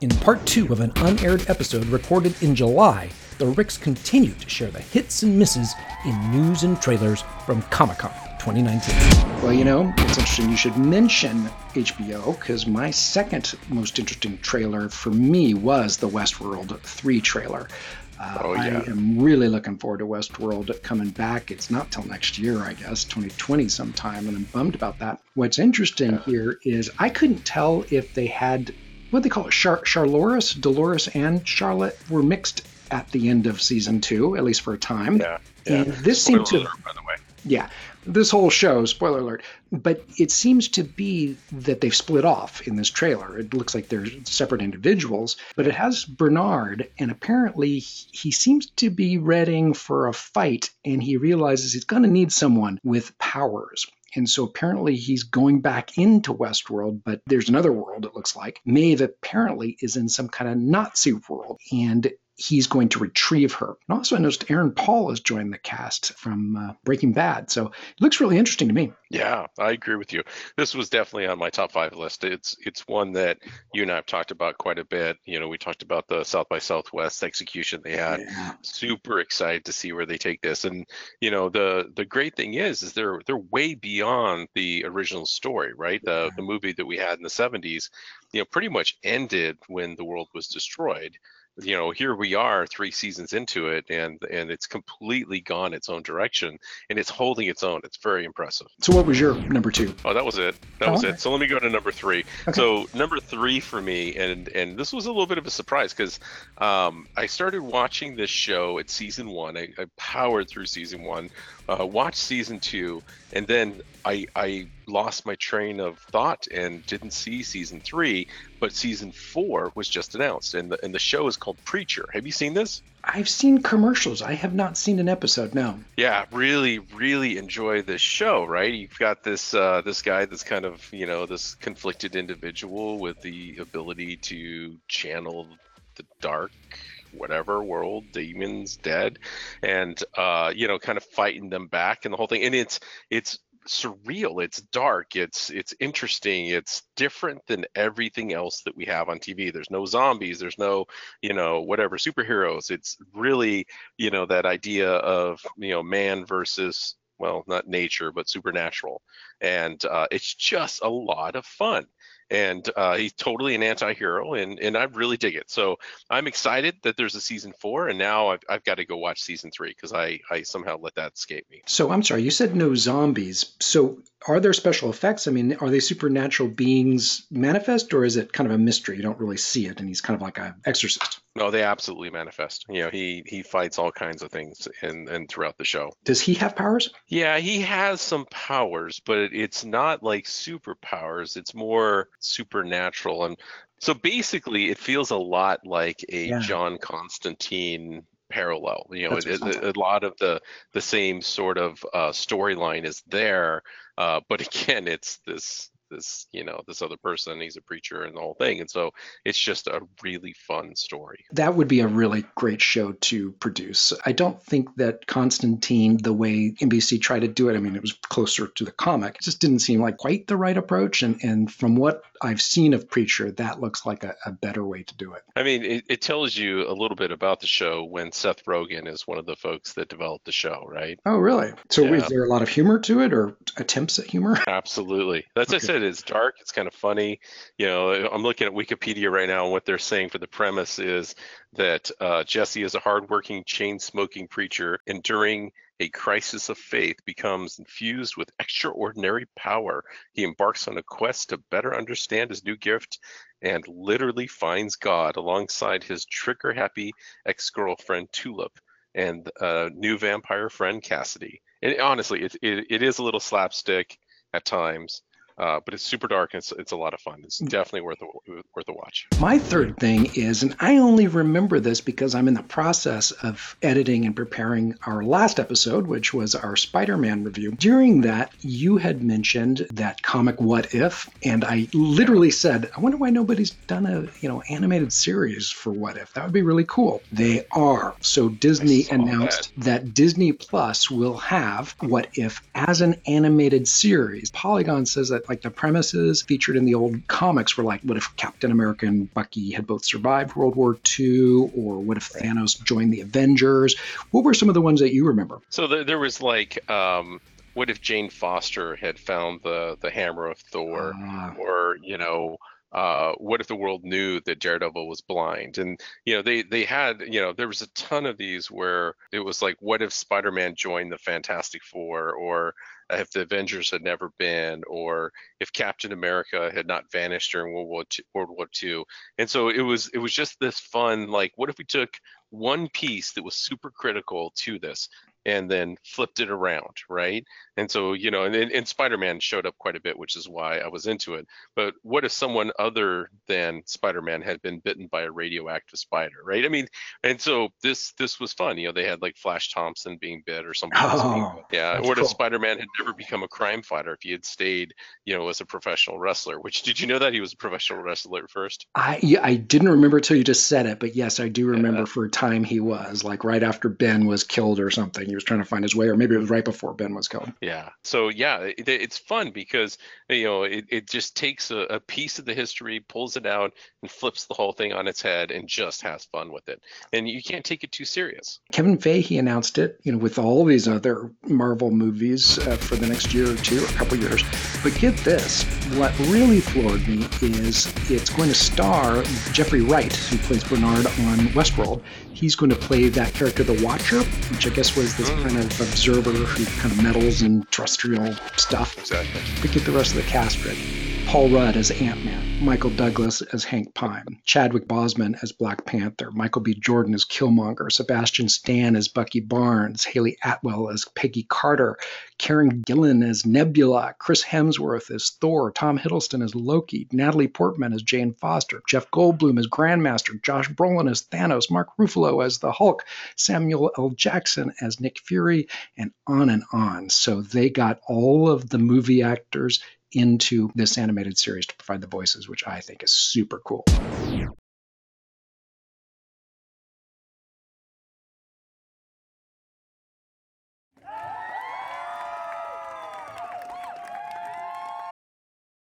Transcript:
In part two of an unaired episode recorded in July, the Ricks continue to share the hits and misses in news and trailers from Comic Con 2019. Well, you know, it's interesting you should mention HBO because my second most interesting trailer for me was the Westworld 3 trailer. Uh, Oh, yeah. I am really looking forward to Westworld coming back. It's not till next year, I guess, 2020 sometime, and I'm bummed about that. What's interesting here is I couldn't tell if they had what they call it, Char- Charloris, Dolores, and Charlotte were mixed at the end of season two, at least for a time. Yeah. yeah. And this seemed to, alert, by the way. yeah, this whole show, spoiler alert, but it seems to be that they've split off in this trailer. It looks like they're separate individuals, but it has Bernard, and apparently he seems to be readying for a fight, and he realizes he's going to need someone with powers. And so apparently he's going back into Westworld, but there's another world, it looks like. Maeve apparently is in some kind of Nazi world, and he's going to retrieve her. And also, I noticed Aaron Paul has joined the cast from uh, Breaking Bad. So it looks really interesting to me. Yeah, I agree with you. This was definitely on my top five list. It's it's one that you and I have talked about quite a bit. You know, we talked about the South by Southwest execution they had. Yeah. Super excited to see where they take this. And you know, the the great thing is, is they're they're way beyond the original story, right? The the movie that we had in the '70s, you know, pretty much ended when the world was destroyed. You know, here we are, three seasons into it, and and it's completely gone its own direction, and it's holding its own. It's very impressive. So, what was your number two? Oh, that was it. That Oh, was okay. it. So let me go to number three. Okay. So number three for me, and and this was a little bit of a surprise because um, I started watching this show at season one. I, I powered through season one, uh, watched season two, and then I I lost my train of thought and didn't see season three. But season four was just announced, and the and the show is called Preacher. Have you seen this? I've seen commercials. I have not seen an episode. No. Yeah, really, really enjoy this show, right? You've got this uh, this guy that's kind of you know this conflicted individual with the ability to channel the dark, whatever world, demons, dead, and uh, you know, kind of fighting them back and the whole thing. And it's it's surreal. It's dark. It's it's interesting. It's different than everything else that we have on tv there's no zombies. There's no you know whatever superheroes. It's really you know that idea of you know man versus well not nature but supernatural. And uh, it's just a lot of fun and uh, he's totally an anti-hero and and i really dig it so i'm excited that there's a season four and now i've, I've got to go watch season three because i i somehow let that escape me So, I'm sorry, you said no zombies. So, are there special effects? I mean, are they supernatural beings manifest, or is it kind of a mystery? You don't really see it, and he's kind of like an exorcist. no they absolutely manifest you know he he fights all kinds of things and and throughout the show Does he have powers? Yeah, he has some powers, but it's not like superpowers. It's more supernatural. And so basically, it feels a lot like a Yeah. John Constantine parallel. You know, That's it, what it it- a lot of the the same sort of uh, storyline is there, uh, but again, it's this this you know this other person. He's a preacher and the whole thing, and so it's just a really fun story. That would be a really great show to produce. I don't think that Constantine, the way NBC tried to do it, I mean, it was closer to the comic. It just didn't seem like quite the right approach. And, and from what I've seen of Preacher, that looks like a, a better way to do it. I mean, it, it tells you a little bit about the show when Seth Rogen is one of the folks that developed the show, right? Oh, really? So Yeah. is there a lot of humor to it or attempts at humor? Absolutely. That's what I Okay. Said. It's dark. It's kind of funny. You know, I'm looking at Wikipedia right now, and what they're saying for the premise is that uh, Jesse is a hardworking, chain-smoking preacher, and during a crisis of faith, becomes infused with extraordinary power. He embarks on a quest to better understand his new gift, and literally finds God alongside his trigger-happy ex-girlfriend Tulip and uh, new vampire friend Cassidy. And honestly, it, it, it is a little slapstick at times, uh, but it's super dark and it's, it's a lot of fun. It's definitely worth a, worth a watch. My third thing is, and I only remember this because I'm in the process of editing and preparing our last episode, which was our Spider Man review. During that, you had mentioned that comic What If, and I literally said, I wonder why nobody's done a you know animated series for What If. That would be really cool. They are. So Disney announced that Disney Plus will have What If as an animated series. Polygon says that Like the premises featured in the old comics were like, what if Captain America and Bucky had both survived World War II? Or what if Thanos joined the Avengers? What were some of the ones that you remember? So there, there was like, um, what if Jane Foster had found the the hammer of Thor, Uh, or you know, uh, what if the world knew that Daredevil was blind? And you know, they they had you know there was a ton of these where it was like, what if Spider-Man joined the Fantastic Four, or if the Avengers had never been, or if Captain America had not vanished during World War II, World War II. And so it was it was just this fun like, what if we took one piece that was super critical to this and then flipped it around, right? And so, you know, and, and Spider-Man showed up quite a bit, which is why I was into it. But what if someone other than Spider-Man had been bitten by a radioactive spider, right? I mean, and so this this was fun. You know, they had like Flash Thompson being bit or something. Oh, yeah. What cool. if Spider-Man had never become a crime fighter if he had stayed, you know, as a professional wrestler? Which did you know that he was a professional wrestler at first? I yeah, I didn't remember till you just said it, but yes, I do remember Yeah. for a time he was like right after Ben was killed or something. He was trying to find his way, or maybe it was right before Ben was killed. Yeah. So yeah, it, it's fun because you know it, it just takes a, a piece of the history, pulls it out, and flips the whole thing on its head, and just has fun with it. And you can't take it too serious. Kevin Feige announced it, you know, with all these other Marvel movies uh, for the next year or two, or a couple years. But get this, what really floored me is it's going to star Jeffrey Wright, who plays Bernard on Westworld. He's going to play that character, the Watcher, which I guess was this kind of observer who kind of meddles in terrestrial stuff. Exactly. But get the rest of the cast ready. Paul Rudd as Ant Man, Michael Douglas as Hank Pym, Chadwick Boseman as Black Panther, Michael B. Jordan as Killmonger, Sebastian Stan as Bucky Barnes, Hayley Atwell as Peggy Carter, Karen Gillan as Nebula, Chris Hemsworth as Thor, Tom Hiddleston as Loki, Natalie Portman as Jane Foster, Jeff Goldblum as Grandmaster, Josh Brolin as Thanos, Mark Ruffalo as the Hulk, Samuel L. Jackson as Nick Fury, and on and on. So they got all of the movie actors into this animated series to provide the voices, which I think is super cool.